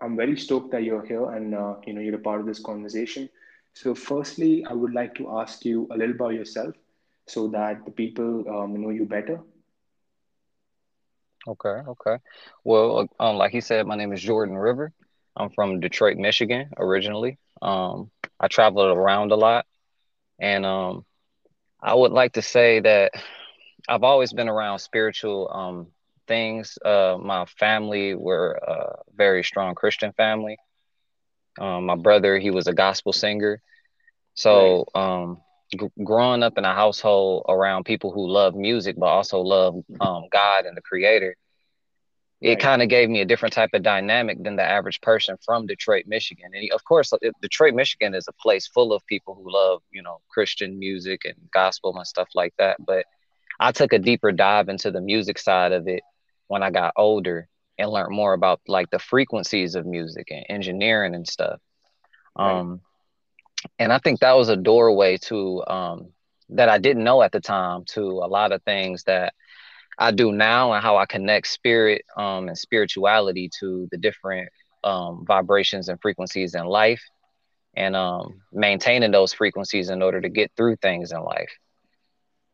I'm very stoked that you're here and uh, you know you're a part of this conversation. So, firstly, I would like to ask you a little about yourself, so that the people um, know you better. Okay, okay. Well, um, like he said, my name is Jordan River. I'm from Detroit, Michigan, originally. Um, I traveled around a lot, and um, I would like to say that I've always been around spiritual um, things. Uh, my family were a very strong Christian family. Um, my brother, he was a gospel singer. So, um, g- growing up in a household around people who love music, but also love um, God and the Creator, it Right, kind of gave me a different type of dynamic than the average person from Detroit, Michigan. And of course, it- Detroit, Michigan is a place full of people who love, you know, Christian music and gospel and stuff like that. But I took a deeper dive into the music side of it when I got older and learned more about like the frequencies of music and engineering and stuff. Um, and I think that was a doorway to um, that I didn't know at the time to a lot of things that I do now and how I connect spirit um, and spirituality to the different um, vibrations and frequencies in life and um, maintaining those frequencies in order to get through things in life.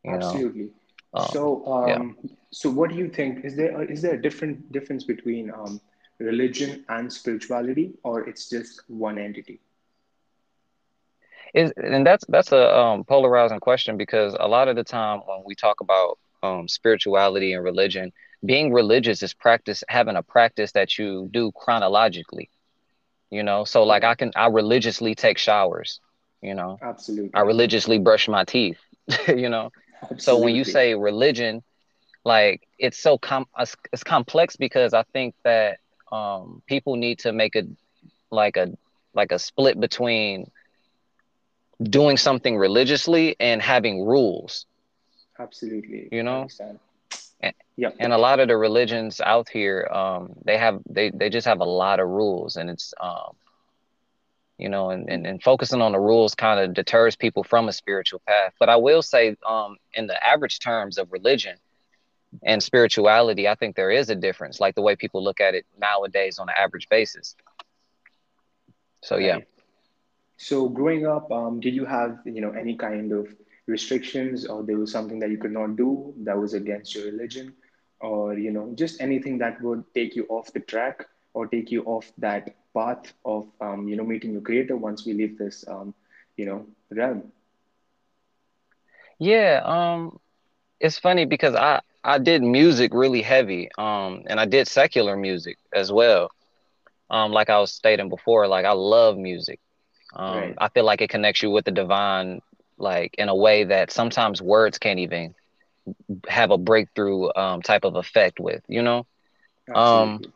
You know, absolutely. Um, So, yeah. um, so what do you think? Is there is there a different difference between um, religion and spirituality, or it's just one entity? Is and that's that's a um, polarizing question because a lot of the time when we talk about um, spirituality and religion, being religious is practice having a practice that you do chronologically. You know, so like I can I religiously take showers. You know, absolutely. I religiously brush my teeth. you know, so when you say religion, like it's so com it's, it's complex because I think that um, people need to make a like a like a split between doing something religiously and having rules, Absolutely. you know? And, Yep. and a lot of the religions out here, um, they have they they just have a lot of rules and it's um, you know, and, and, and focusing on the rules kind of deters people from a spiritual path. But I will say, um, in the average terms of religion and spirituality, I think there is a difference, like the way people look at it nowadays on an average basis. So yeah. So growing up, um, did you have, you know, any kind of restrictions or there was something that you could not do that was against your religion or, you know, just anything that would take you off the track or take you off that path of, um, you know, meeting your creator once we leave this, um, you know, realm? Yeah, um, it's funny because I I did music really heavy, um, and I did secular music as well. Um, like I was stating before, like I love music. Um, Right. I feel like it connects you with the divine, like in a way that sometimes words can't even have a breakthrough um, type of effect with, you know? Um, Absolutely.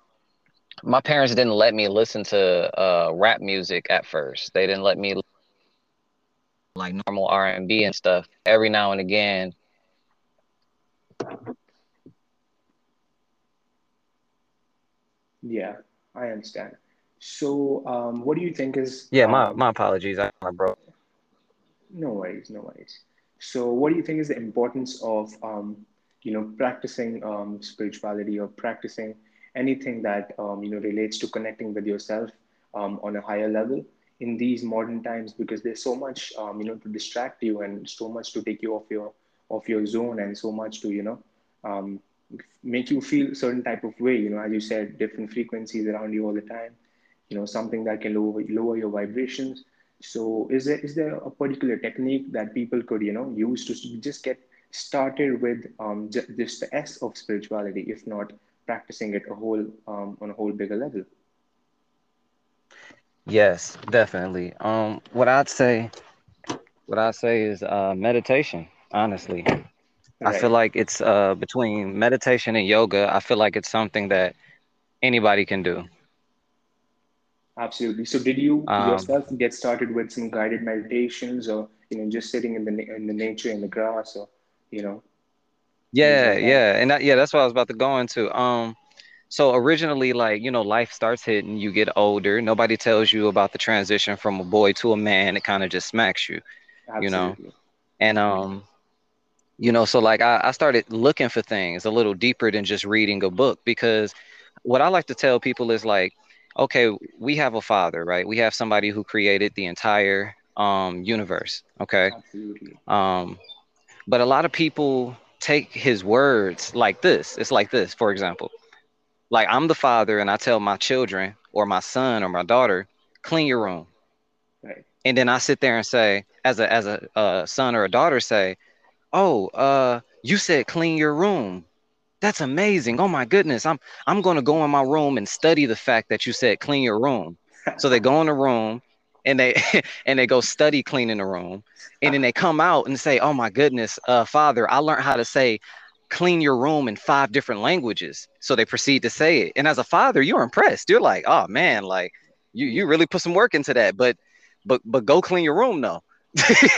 My parents didn't let me listen to uh, rap music at first. They didn't let me like normal R&B and stuff. Every now and again, Yeah, I understand. So, um, what do you think is, yeah, my um, my apologies, I broke. no worries, no worries. So, what do you think is the importance of, um, you know, practicing um, spirituality or practicing anything that, um, you know, relates to connecting with yourself um, on a higher level in these modern times? Because there's so much, um, you know, to distract you and so much to take you off your off your zone and so much to, you know, um, make you feel a certain type of way. You know, as you said, different frequencies around you all the time. You know, something that can lower lower your vibrations. So, is there is there a particular technique that people could you know use to just get started with um, just the S of spirituality, if not practicing it a whole um, on a whole bigger level? Yes, definitely. Um, what I'd say, what I'd say is uh, meditation. Honestly, I feel like it's uh, between meditation and yoga. I feel like it's something that anybody can do. Absolutely. So, did you Um, yourself get started with some guided meditations, or you know, just sitting in the in the nature in the grass, or you know, yeah, like yeah, and that, yeah, that's what I was about to go into. Um, so originally, like you know, life starts hitting. You get older. Nobody tells you about the transition from a boy to a man. It kind of just smacks you, you know. And um, you know so like I, I started looking for things a little deeper than just reading a book because what i like to tell people is like okay, we have a father, right? We have somebody who created the entire um, universe. Okay. Absolutely. Um, but a lot of people take his words like this. It's like this, for example. Like I'm the father and I tell my children or my son or my daughter, clean your room. Right. And then I sit there and say, as a as a, son or a daughter say, oh, uh, you said clean your room. That's amazing. Oh my goodness. I'm I'm gonna go in my room and study the fact that you said clean your room. So they go in the room and they and they go study cleaning the room. And then they come out and say, Oh my goodness, uh, father, I learned how to say clean your room in five different languages. So they proceed to say it. And as a father, you're impressed. You're like, oh man, like you you really put some work into that. But but but go clean your room though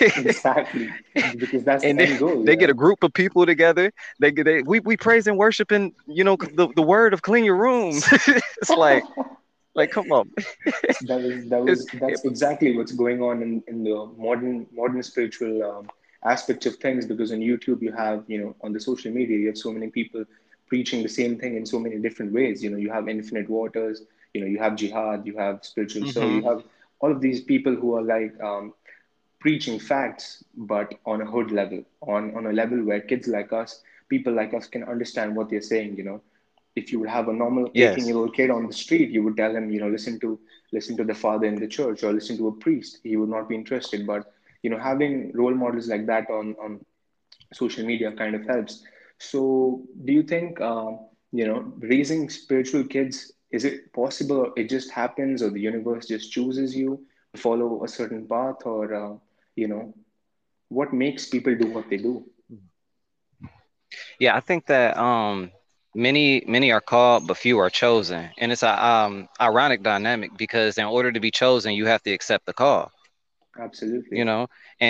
exactly because that's and the they, goal. they yeah. get a group of people together they get they we, we praise and worship and you know the, the word of clean your room it's like like come on. That was that was that's exactly what's going on in, in the modern modern spiritual um, aspects of things because on youtube you have you know on the social media you have so many people preaching the same thing in so many different ways. You know you have infinite waters you know you have jihad you have spiritual so you have all of these people who are like um, preaching facts but on a hood level on on a level where kids like us people like us can understand what they're saying you know if you would have a normal 18 year old kid on the street you would tell him you know listen to listen to the father in the church or listen to a priest. He would not be interested. But you know having role models like that on on social media kind of helps. So do you think um, you know raising spiritual kids is it possible or it just happens or the universe just chooses you to follow a certain path? Or uh, you know what makes people do what they do? Yeah i think that um many many are called but few are chosen. And it's a um ironic dynamic because in order to be chosen you have to accept the call Absolutely. you know?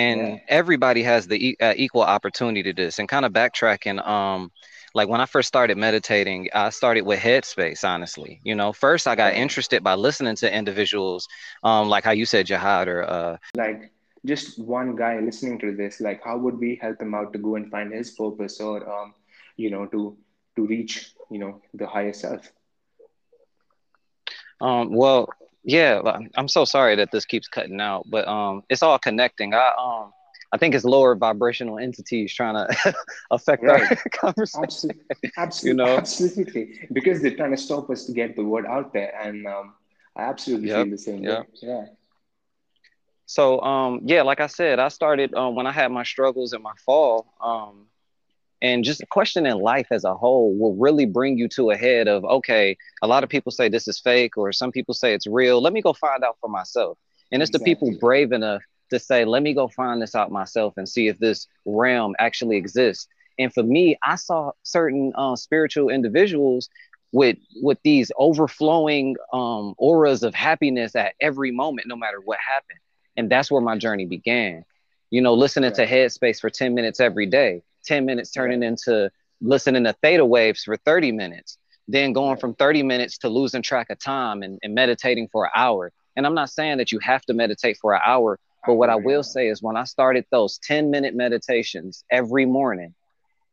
Yeah. and everybody has the e- uh, equal opportunity to this. And kind of backtracking um like when i first started meditating i started with headspace honestly. You know first i got interested by listening to individuals um like how you said jihad or uh like just one guy listening to this like how would we help him out to go and find his purpose or um, you know to to reach you know the higher self. Um well yeah i'm so sorry that this keeps cutting out but um it's all connecting. I um i think it's lower vibrational entities trying to affect our conversation absolutely you absolutely know? absolutely. Because they're trying to stop us to get the word out there and um, i absolutely yep feel the same yep. way. Yeah. So um yeah, like I said, I started um, when I had my struggles and my fall. Um, and just questioning life as a whole will really bring you to a head of okay, a lot of people say this is fake, or some people say it's real. Let me go find out for myself. And it's the people brave enough to say, let me go find this out myself and see if this realm actually exists. And for me, I saw certain uh, spiritual individuals with with these overflowing um, auras of happiness at every moment, no matter what happened and that's where my journey began. You know, listening to Headspace for 10 minutes every day, 10 minutes turning into listening to theta waves for 30 minutes, then going from 30 minutes to losing track of time and, and meditating for an hour. And I'm not saying that you have to meditate for an hour, but what I will say is when I started those 10 minute meditations every morning,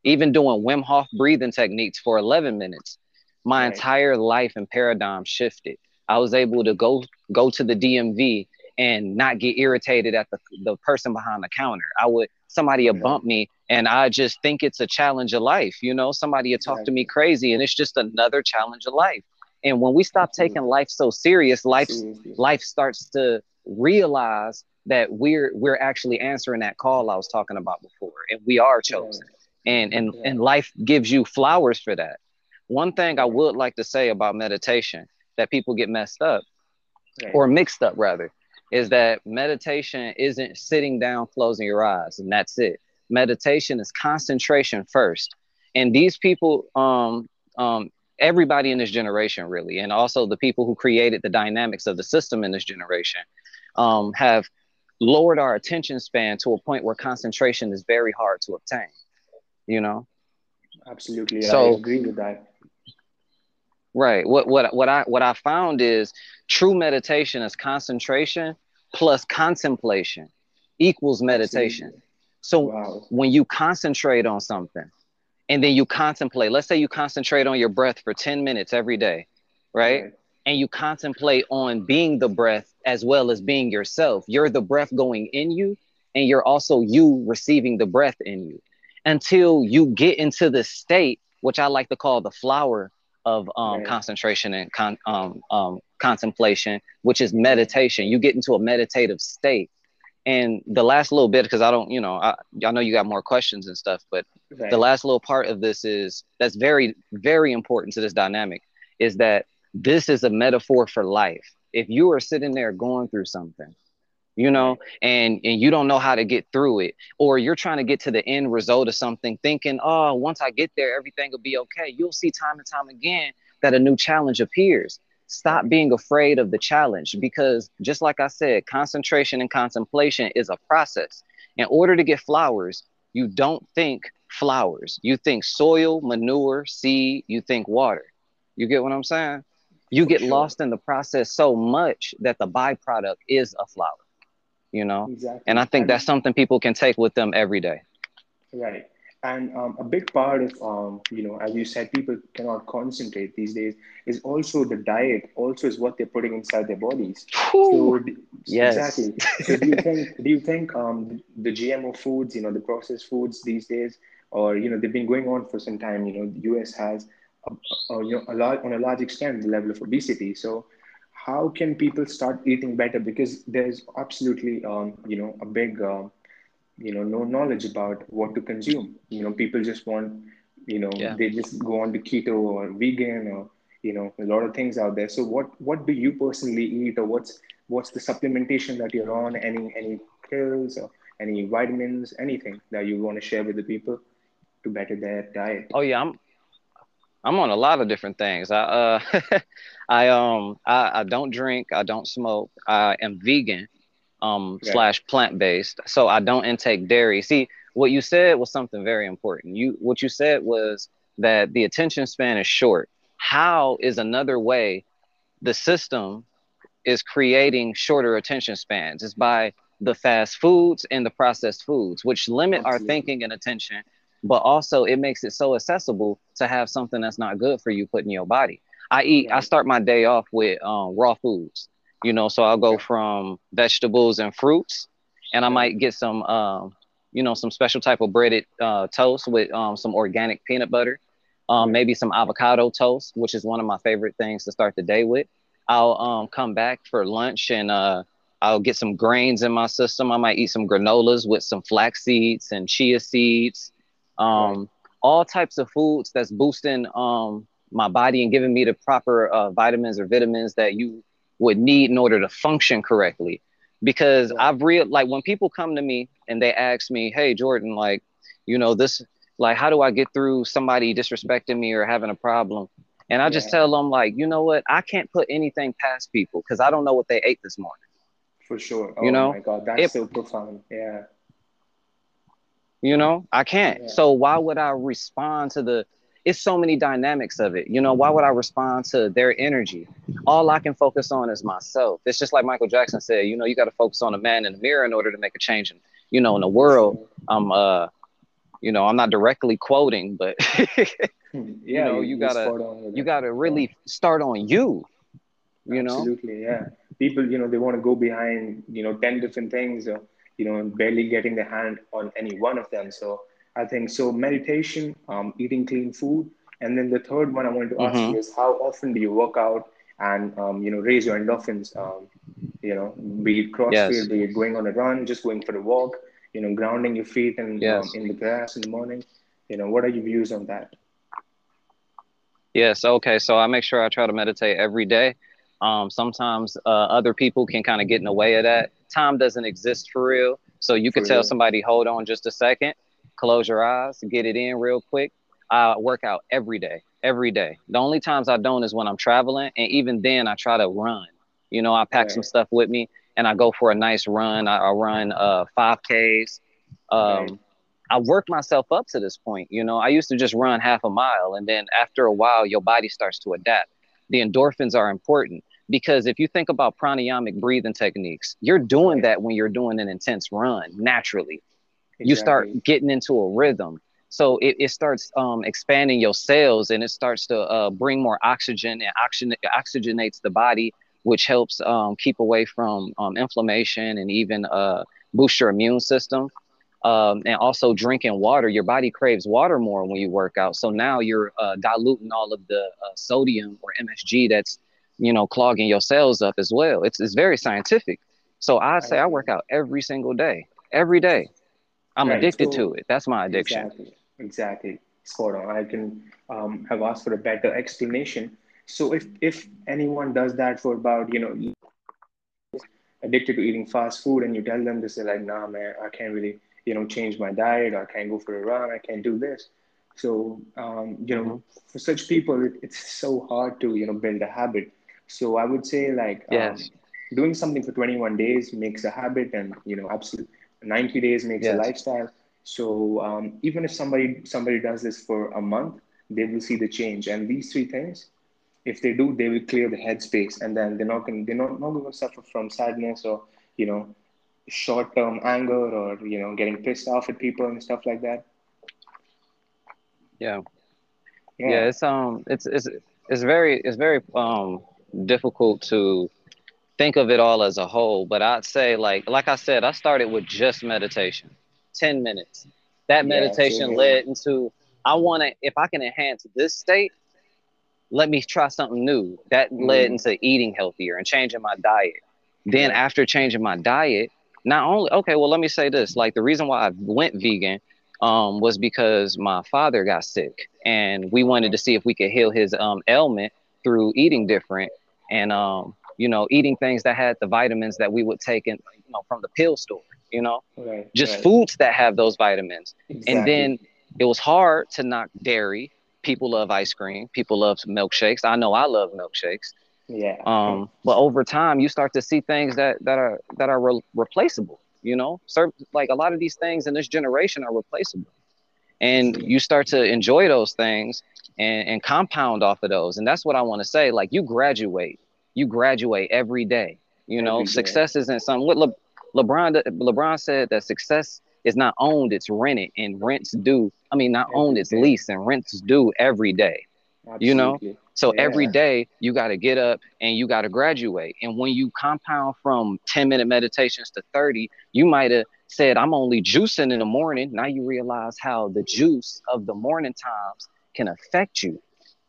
even doing Wim Hof breathing techniques for 11 minutes, my right entire life and paradigm shifted. I was able to go go to the DMV and not get irritated at the, the person behind the counter. I would somebody would bump me and I just think it's a challenge of life. You know, somebody would talk to me crazy and it's just another challenge of life. And when we stop mm-hmm. taking life so serious, seriously life starts to realize that we're we're actually answering that call I was talking about before and we are chosen. And and and life gives you flowers for that. One thing I would like to say about meditation that people get messed up or mixed up rather is that meditation isn't sitting down closing your eyes and that's it meditation is concentration first and these people um um everybody in this generation really and also the people who created the dynamics of the system in this generation um have lowered our attention span to a point where concentration is very hard to obtain you know absolutely i agree with that Right. What what what I what I found is true meditation is concentration plus contemplation equals meditation. absolutely So wow when you concentrate on something and then you contemplate, let's say you concentrate on your breath for 10 minutes every day, right? right and you contemplate on being the breath as well as being yourself. You're the breath going in you, and you're also you receiving the breath in you until you get into the state, which I like to call the flower of um, right. concentration and con- um, um, contemplation, which is meditation. You get into a meditative state. And the last little bit, because I don't, you know, I, I know you got more questions and stuff, but right. the last little part of this is that's very, very important to this dynamic is that this is a metaphor for life. If you are sitting there going through something, you know, and and you don't know how to get through it, or you're trying to get to the end result of something, thinking, oh, once I get there, everything will be okay. You'll see time and time again that a new challenge appears. Stop being afraid of the challenge because, just like I said, concentration and contemplation is a process. In order to get flowers, you don't think flowers. You think soil, manure, seed, you think water. You get what I'm saying? you get sure. lost in the process so much that the byproduct is a flower you know exactly. and i think that's something people can take with them every day right and um, a big part of um, you know as you said people cannot concentrate these days is also the diet also is what they're putting inside their bodies so yes. exactly so do you think do you think um, the gmo foods you know the processed foods these days or you know they've been going on for some time you know the us has uh, you know, a lot, on a large extent the level of obesity. So how can people start eating better? Because there's absolutely, um, you know, a big, uh, you know, no knowledge about what to consume. You know, people just want, you know, yeah. they just go on to keto or vegan or, you know, a lot of things out there. So what, what do you personally eat or what's, what's the supplementation that you're on? Any, any pills or any vitamins, anything that you want to share with the people to better their diet? Oh yeah, I'm I'm on a lot of different things. I uh I um I, I don't drink, I don't smoke, I am vegan um yeah. slash plant based. So I don't intake dairy. See, what you said was something very important. You what you said was that the attention span is short. How is another way the system is creating shorter attention spans? It's by the fast foods and the processed foods, which limit Absolutely. our thinking and attention but also it makes it so accessible to have something that's not good for you put in your body. I eat, I start my day off with um, raw foods, you know, so I'll go from vegetables and fruits, and I might get some, um, you know, some special type of breaded uh, toast with um, some organic peanut butter, um, maybe some avocado toast, which is one of my favorite things to start the day with. I'll um, come back for lunch and uh, I'll get some grains in my system. I might eat some granolas with some flax seeds and chia seeds um, right. all types of foods that's boosting um, my body and giving me the proper uh, vitamins or vitamins that you would need in order to function correctly. Because. I've real like when people come to me and they ask me, "Hey, Jordan, like, you know, this, like, how do I get through somebody disrespecting me or having a problem?" And I yeah. just tell them, like, you know what? I can't put anything past people because I don't know what they ate this morning. For sure. Oh you know, my God, that's it, so profound. Yeah. You know, I can't. Yeah. So why would I respond to the it's so many dynamics of it. You know, why would I respond to their energy? All I can focus on is myself. It's just like Michael Jackson said, you know, you got to focus on a man in the mirror in order to make a change in, you know, in the world. I'm uh you know, I'm not directly quoting, but you yeah, know, you gotta you gotta really start on you. You know, absolutely, yeah. People, you know, they want to go behind, you know, ten different things. Or, you know, barely getting their hand on any one of them. So I think so meditation, um, eating clean food. And then the third one I wanted to ask mm-hmm. you is how often do you work out and, um, you know, raise your endorphins, um, you know, be it CrossFit, yes. be it going on a run, just going for a walk, you know, grounding your feet and um, yes. in the grass in the morning, you know, what are your views on that? Yes. Okay. So I make sure I try to meditate every day. Um, sometimes uh, other people can kind of get in the way of that time doesn't exist for real. So you could tell somebody, hold on just a second, close your eyes, get it in real quick. I work out every day, every day. The only times I don't is when I'm traveling. And even then, I try to run. You know, I pack right. some stuff with me and I go for a nice run. I, I run uh, 5Ks. Um, right. I work myself up to this point. You know, I used to just run half a mile. And then after a while, your body starts to adapt. The endorphins are important because if you think about pranayamic breathing techniques, you're doing that when you're doing an intense run naturally. Exactly. You start getting into a rhythm. So it, it starts um, expanding your cells and it starts to uh, bring more oxygen and oxygen oxygenates the body, which helps um, keep away from um, inflammation and even uh, boost your immune system. Um, and also drinking water. Your body craves water more when you work out. So now you're uh, diluting all of the uh, sodium or MSG that's you know clogging your cells up as well. It's it's very scientific. So I'd say I work out every single day, every day. I'm right. addicted so, to it. That's my addiction. Exactly. Exactly. Spot on. I can um, have asked for a better explanation. So if if anyone does that for about you know addicted to eating fast food and you tell them this is like nah man I can't really you know change my diet or I can't go for a run I can't do this so um, you know mm-hmm. for such people it, it's so hard to you know build a habit so I would say like um, yes. um, doing something for 21 days makes a habit and you know absolutely 90 days makes yes. a lifestyle. So um, even if somebody somebody does this for a month they will see the change. And these three things if they do they will clear the headspace. And then they're not going they're not, not going to suffer from sadness or you know short-term anger or you know getting pissed off at people and stuff like that. Yeah. Yeah, yeah it's um it's it's it's very it's very um difficult to think of it all as a whole, but I'd say like like I said, I started with just meditation, 10 minutes. That yeah, meditation led into I want to if I can enhance this state, let me try something new. That mm. led into eating healthier and changing my diet. Then after changing my diet, not only okay, well let me say this, like the reason why I went vegan um, was because my father got sick and we wanted to see if we could heal his um, ailment through eating different and um, you know, eating things that had the vitamins that we would take in, you know, from the pill store, you know, right, just right. foods that have those vitamins. Exactly. And then it was hard to knock dairy. People love ice cream. People love milkshakes. I know I love milkshakes. Yeah. Um, but over time, you start to see things that that are that are re- replaceable. You know, so, like a lot of these things in this generation are replaceable, and you start to enjoy those things and, and compound off of those. And that's what I want to say. Like you graduate you graduate every day. You know, success isn't something. What Le, LeBron LeBron said that success is not owned; it's rented, and rents due. I mean, not every owned; it's day. leased, and rents due every day. Absolutely. You know, so yeah. every day you got to get up and you got to graduate. And when you compound from 10 minute meditations to 30, you might have said, I'm only juicing in the morning. Now you realize how the juice of the morning times can affect you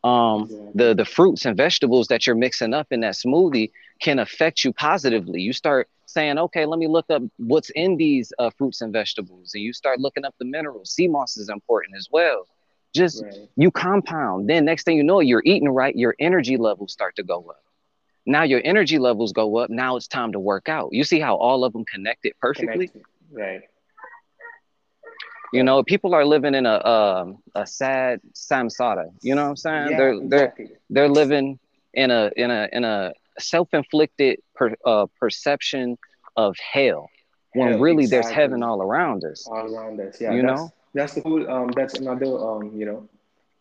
um, the the fruits and vegetables that you're mixing up in that smoothie can affect you positively. You start saying, okay, let me look up what's in these uh, fruits and vegetables, and you start looking up the minerals. Sea moss is important as well. Just right. you compound. Then next thing you know, you're eating right. Your energy levels start to go up. Now your energy levels go up. Now it's time to work out. You see how all of them connected perfectly. Connected. Right. You know, people are living in a a, a sad samsara. You know what I'm saying? Yeah, they're exactly. they're they're living in a in a in a self-inflicted per, uh, perception of hell when hell, really exactly. there's heaven all around us. All around us, yeah. You that's, know, that's the whole. Um, that's another. Um, you know,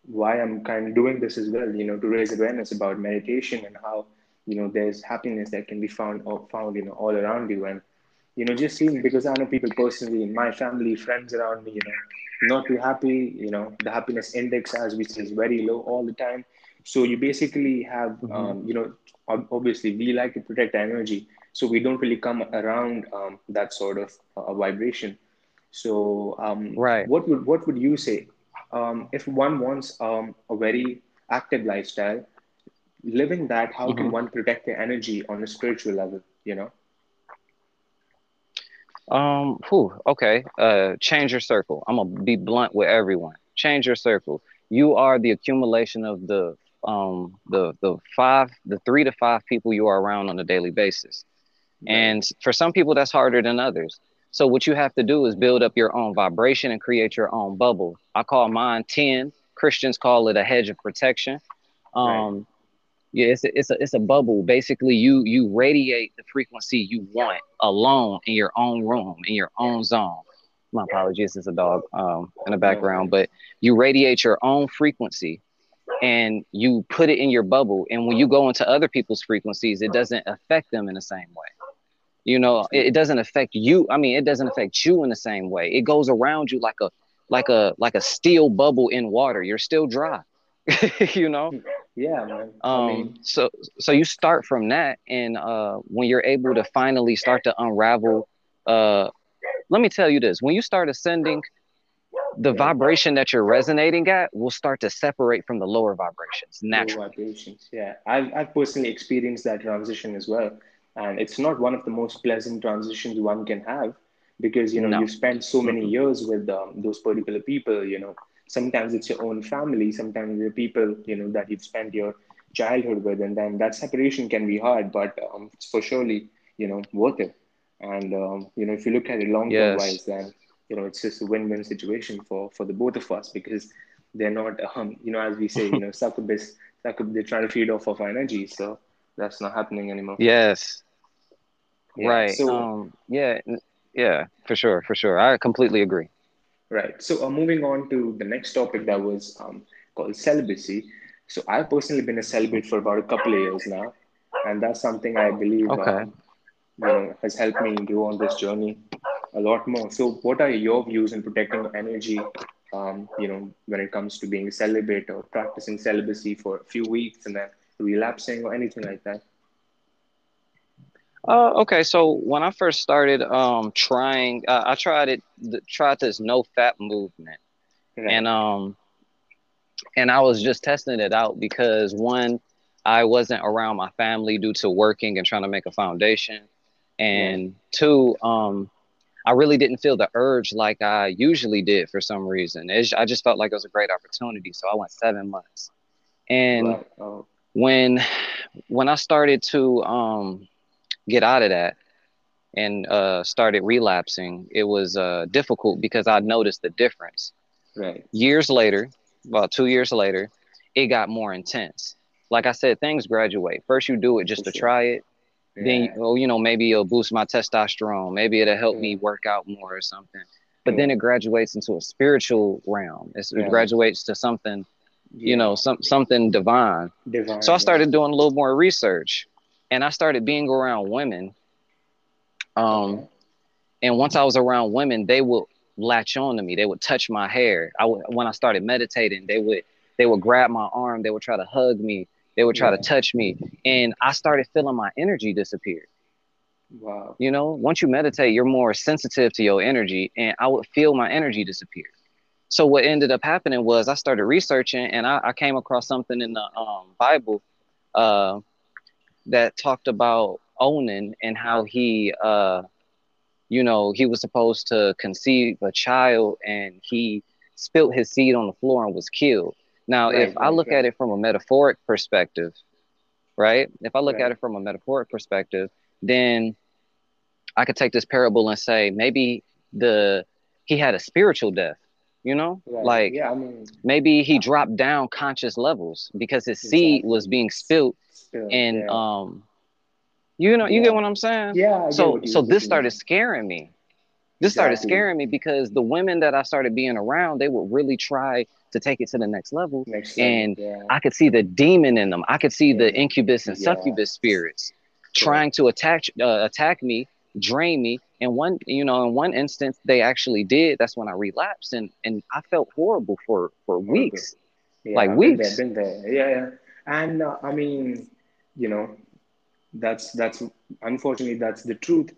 why I'm kind of doing this as well. You know, to raise awareness about meditation and how you know there's happiness that can be found found you know all around you and you know, just seeing because I know people personally in my family, friends around me, you know, not too happy, you know, the happiness index, as we say, is very low all the time. So you basically have, mm-hmm. um, you know, obviously we like to protect our energy. So we don't really come around um, that sort of uh, vibration. So um, right. what would what would you say um, if one wants um, a very active lifestyle, living that? How mm-hmm. can one protect their energy on a spiritual level? You know. Um, whew, okay. Uh, change your circle. I'm gonna be blunt with everyone. Change your circle. You are the accumulation of the um the the five the three to five people you are around on a daily basis. And for some people that's harder than others. So what you have to do is build up your own vibration and create your own bubble. I call mine 10. Christians call it a hedge of protection. Um, right yeah it's a, it's a it's a bubble basically you you radiate the frequency you want alone in your own room in your own zone my apologies it's a dog um in the background but you radiate your own frequency and you put it in your bubble and when you go into other people's frequencies it doesn't affect them in the same way you know it, it doesn't affect you i mean it doesn't affect you in the same way it goes around you like a like a like a steel bubble in water. You're still dry. you know? Yeah, man. Um I mean, so so you start from that and uh when you're able to finally start to unravel uh let me tell you this, when you start ascending the vibration that you're resonating at will start to separate from the lower vibrations naturally. vibrations. Yeah, I've, I've personally experienced that transition as well. And it's not one of the most pleasant transitions one can have because, you know, No. you spend so many years with um, those particular people, you know, sometimes it's your own family, sometimes the people, you know, that you've spent your childhood with. And then that separation can be hard, but um, it's for surely, you know, worth it. And, um, you know, if you look at it long term Yes. wise, then, you know, it's just a win win situation for, for the both of us because they're not, um, you know, as we say, you know, succubus, succub, they're trying to feed off of our energy. So that's not happening anymore. Yes. Yeah. Right. So, Um yeah, yeah, for sure, for sure. I completely agree. Right. So, uh, moving on to the next topic that was um, called celibacy. So, I've personally been a celibate for about a couple of years now. And that's something I believe, Okay. um, you know, has helped me grow on this journey a lot more. So, what are your views in protecting energy, um, you know, when it comes to being a celibate or practicing celibacy for a few weeks and then relapsing or anything like that? Uh, okay, so when I first started um trying, uh, I tried it, th- tried this no fat movement, Right. and um, and I was just testing it out because one, I wasn't around my family due to working and trying to make a foundation, and two, um, I really didn't feel the urge like I usually did for some reason. It's, I just felt like it was a great opportunity, so I went seven months, and. Oh, when when I started to um get out of that and uh, started relapsing, it was uh, difficult because I noticed the difference. right. Years later, about two years later, it got more intense. Like I said, things graduate. First, you do it just to try it. Then, Yeah. oh, you know, maybe it'll boost my testosterone. Maybe it'll help me work out more or something. But then it graduates into a spiritual realm. It's, Yeah. It graduates to something, you know, some something divine. Divine. So I yeah. started doing a little more research, and I started being around women. Um, and once I was around women, they would latch on to me. They would touch my hair. I would, when I started meditating, they would they would grab my arm. They would try to hug me. They would try Yeah. to touch me, and I started feeling my energy disappear. Wow. You know, once you meditate, you're more sensitive to your energy, and I would feel my energy disappear. So what ended up happening was I started researching, and I, I came across something in the um, Bible uh, that talked about Onan and how he, uh, you know, he was supposed to conceive a child, and he spilt his seed on the floor and was killed. Now, Right, if I look right. at it from a metaphoric perspective, right? If I look Right. at it from a metaphoric perspective, then I could take this parable and say maybe the he had a spiritual death, you know, Right. like yeah, I mean, maybe he dropped down conscious levels because his seed was being spilt still, and yeah. um you know you Yeah. get what I'm saying? yeah, I So so this started scaring me. This started scaring me because the women that I started being around, they would really try to take it to the next level. Next And yeah. I could see the demon in them. I could see the incubus and succubus spirits trying to attack uh, attack me, drain me. And one, you know, in one instance, they actually did. That's when I relapsed, and and I felt horrible for for weeks. Yeah, like I've been there, weeks. been there. Yeah, yeah. And uh, I mean, you know, that's that's unfortunately that's the truth.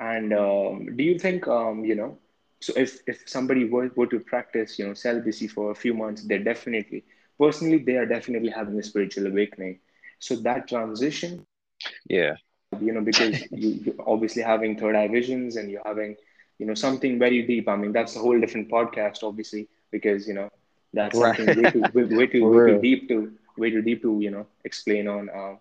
And um, do you think, um, you know, so if if somebody were, were to practice, you know, celibacy for a few months, they're definitely, personally, they are definitely having a spiritual awakening. So that transition Yeah, you know, because you, you're obviously having third eye visions and you're having, you know, something very deep. I mean, that's a whole different podcast, obviously, because, you know, that's right. something way too, way, way too, way too deep to, way too deep to, you know, explain on uh,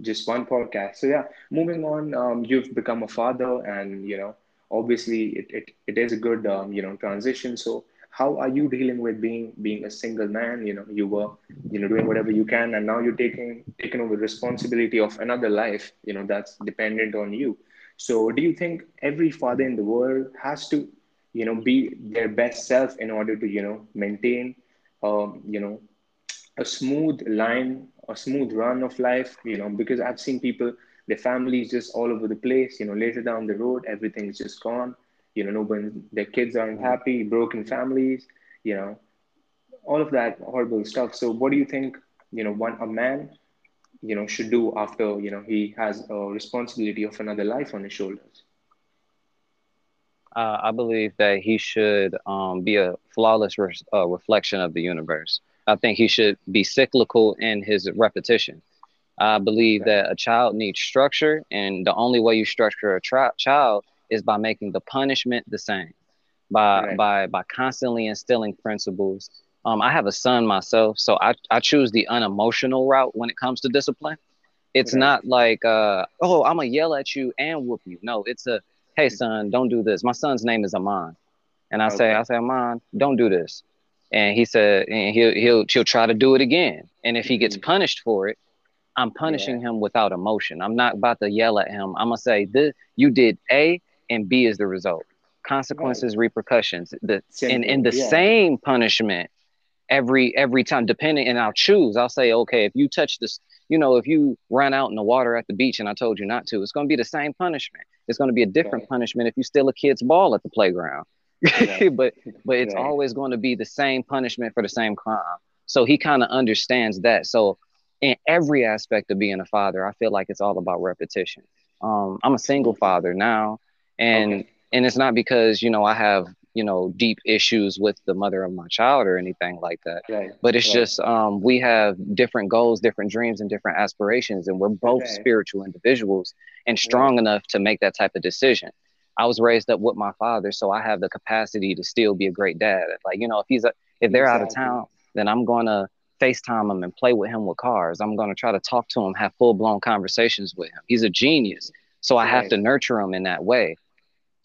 just one podcast. So yeah, moving on, um, you've become a father and, you know, obviously it, it, it is a good, um, you know, transition. So how are you dealing with being, being a single man? You know, you were, you know, doing whatever you can, and now you're taking, taking over responsibility of another life, you know, that's dependent on you. So do you think every father in the world has to, you know, be their best self in order to, you know, maintain, um, you know, a smooth line, a smooth run of life, you know, because I've seen people, their families just all over the place, you know, later down the road, everything's just gone. You know, nobody, their kids aren't happy, broken families, you know, all of that horrible stuff. So what do you think, you know, one a man, you know, should do after, you know, he has a responsibility of another life on his shoulders? Uh, I believe that he should um, be a flawless re- uh, reflection of the universe. I think he should be cyclical in his repetition. I believe that a child needs structure, and the only way you structure a child is by making the punishment the same, by right. by by constantly instilling principles. Um, I have a son myself, so I, I choose the unemotional route when it comes to discipline. It's right. not like, uh, oh, I'm gonna yell at you and whoop you. No, it's a, hey son, don't do this. My son's name is Amon, and I okay. say, I say, Amon, don't do this, and he said, and he'll he'll he'll try to do it again, and if he gets mm-hmm. punished for it, I'm punishing yeah. him without emotion. I'm not about to yell at him. I'm gonna say, this, you did A, and B is the result. Consequences, right. repercussions. The in in the yeah. same punishment every every time, depending. And I'll choose. I'll say, okay, if you touch this, you know, if you run out in the water at the beach and I told you not to, it's going to be the same punishment. It's going to be a different right. punishment if you steal a kid's ball at the playground. but but it's always going to be the same punishment for the same crime. So he kind of understands that. So in every aspect of being a father, I feel like it's all about repetition. Um, I'm a single father now, and okay. and it's not because you know I have you know deep issues with the mother of my child or anything like that right. but it's right. just um, we have different goals different dreams and different aspirations and we're both okay. spiritual individuals and strong right. enough to make that type of decision i was raised up with my father so i have the capacity to still be a great dad like you know if he's a, if they're exactly. out of town then i'm going to FaceTime him and play with him with cars. I'm going to try to talk to him, have full blown conversations with him. He's a genius. So I have to nurture him in that way.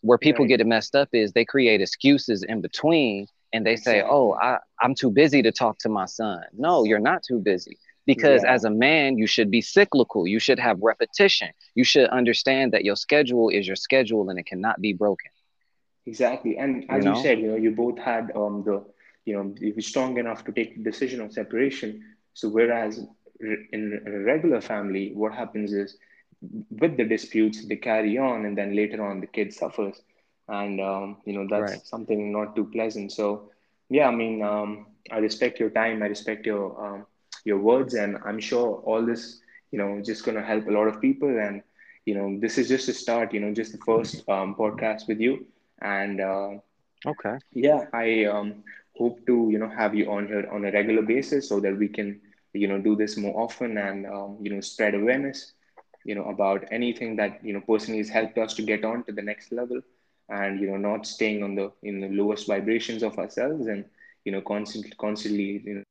Where people right. get it messed up is they create excuses in between and they say, Oh, I, I'm too busy to talk to my son. No, you're not too busy. Because yeah. as a man, you should be cyclical. You should have repetition. You should understand that your schedule is your schedule and it cannot be broken. Exactly. And as you, know? you said, you know, you both had um, the, you know, you were strong enough to take the decision of separation. So whereas in a regular family, what happens is with the disputes they carry on and then later on the kid suffers. And um, you know that's right. something not too pleasant. So yeah i mean um, i respect your time. I respect your um, your words. And i'm sure all this you know just going to help a lot of people. And you know this is just a start you know just the first um, podcast with you. And uh, okay. yeah i um, hope to you know have you on here on a regular basis so that we can you know do this more often and um, you know spread awareness you know about anything that you know personally has helped us to get on to the next level and you know not staying on the in the lowest vibrations of ourselves and you know constantly constantly you know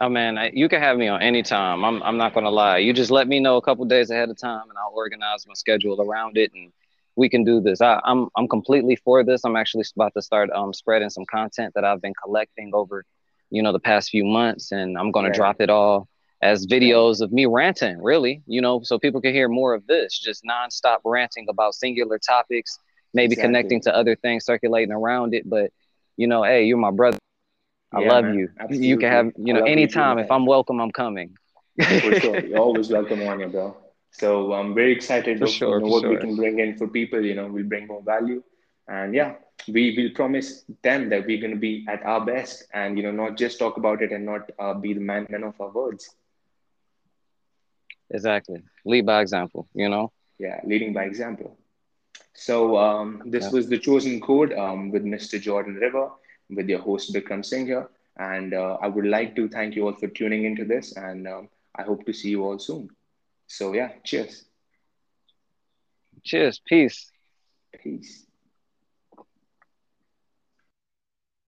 Oh man, I, you can have me on anytime. I'm I'm not gonna lie. You just let me know a couple days ahead of time, and I'll organize my schedule around it, and we can do this. I, I'm I'm completely for this. I'm actually about to start um spreading some content that I've been collecting over, you know, the past few months, and I'm gonna drop it all as videos of me ranting, really, you know, so people can hear more of this, just nonstop ranting about singular topics, maybe exactly. connecting to other things circulating around it. But, you know, hey, you're my brother. I yeah, love man. you. Absolutely. You can have, you know, anytime you if I'm welcome, I'm coming. for sure. You're always welcome on you, bro. So I'm very excited for sure, you know, what sure. we can bring in for people. You know, we bring more value. And yeah, we will promise them that we're going to be at our best and, you know, not just talk about it and not uh, be the man, man of our words. Exactly. Lead by example, you know? Yeah, leading by example. So um, this yeah. was the chosen code um, with Mr. Jordan River, with your host Bikram Singh here. And uh, I would like to thank you all for tuning into this. And um, I hope to see you all soon. So yeah, cheers. Cheers. Peace. Peace.